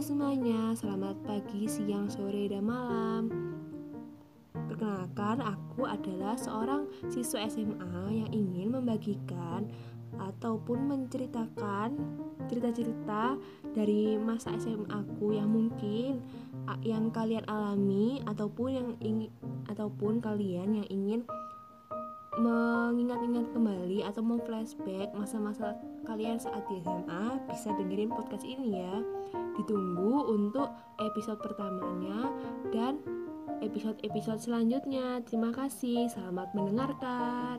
semuanya, selamat pagi, siang, sore, dan malam. Perkenalkan, aku adalah seorang siswa SMA yang ingin membagikan ataupun menceritakan cerita-cerita dari masa SMA aku yang mungkin yang kalian alami ataupun yang ingin ataupun kalian yang ingin mengingat-ingat kembali atau mau flashback masa-masa kalian saat di SMA bisa dengerin podcast ini ya untuk episode pertamanya dan episode-episode selanjutnya. Terima kasih selamat mendengarkan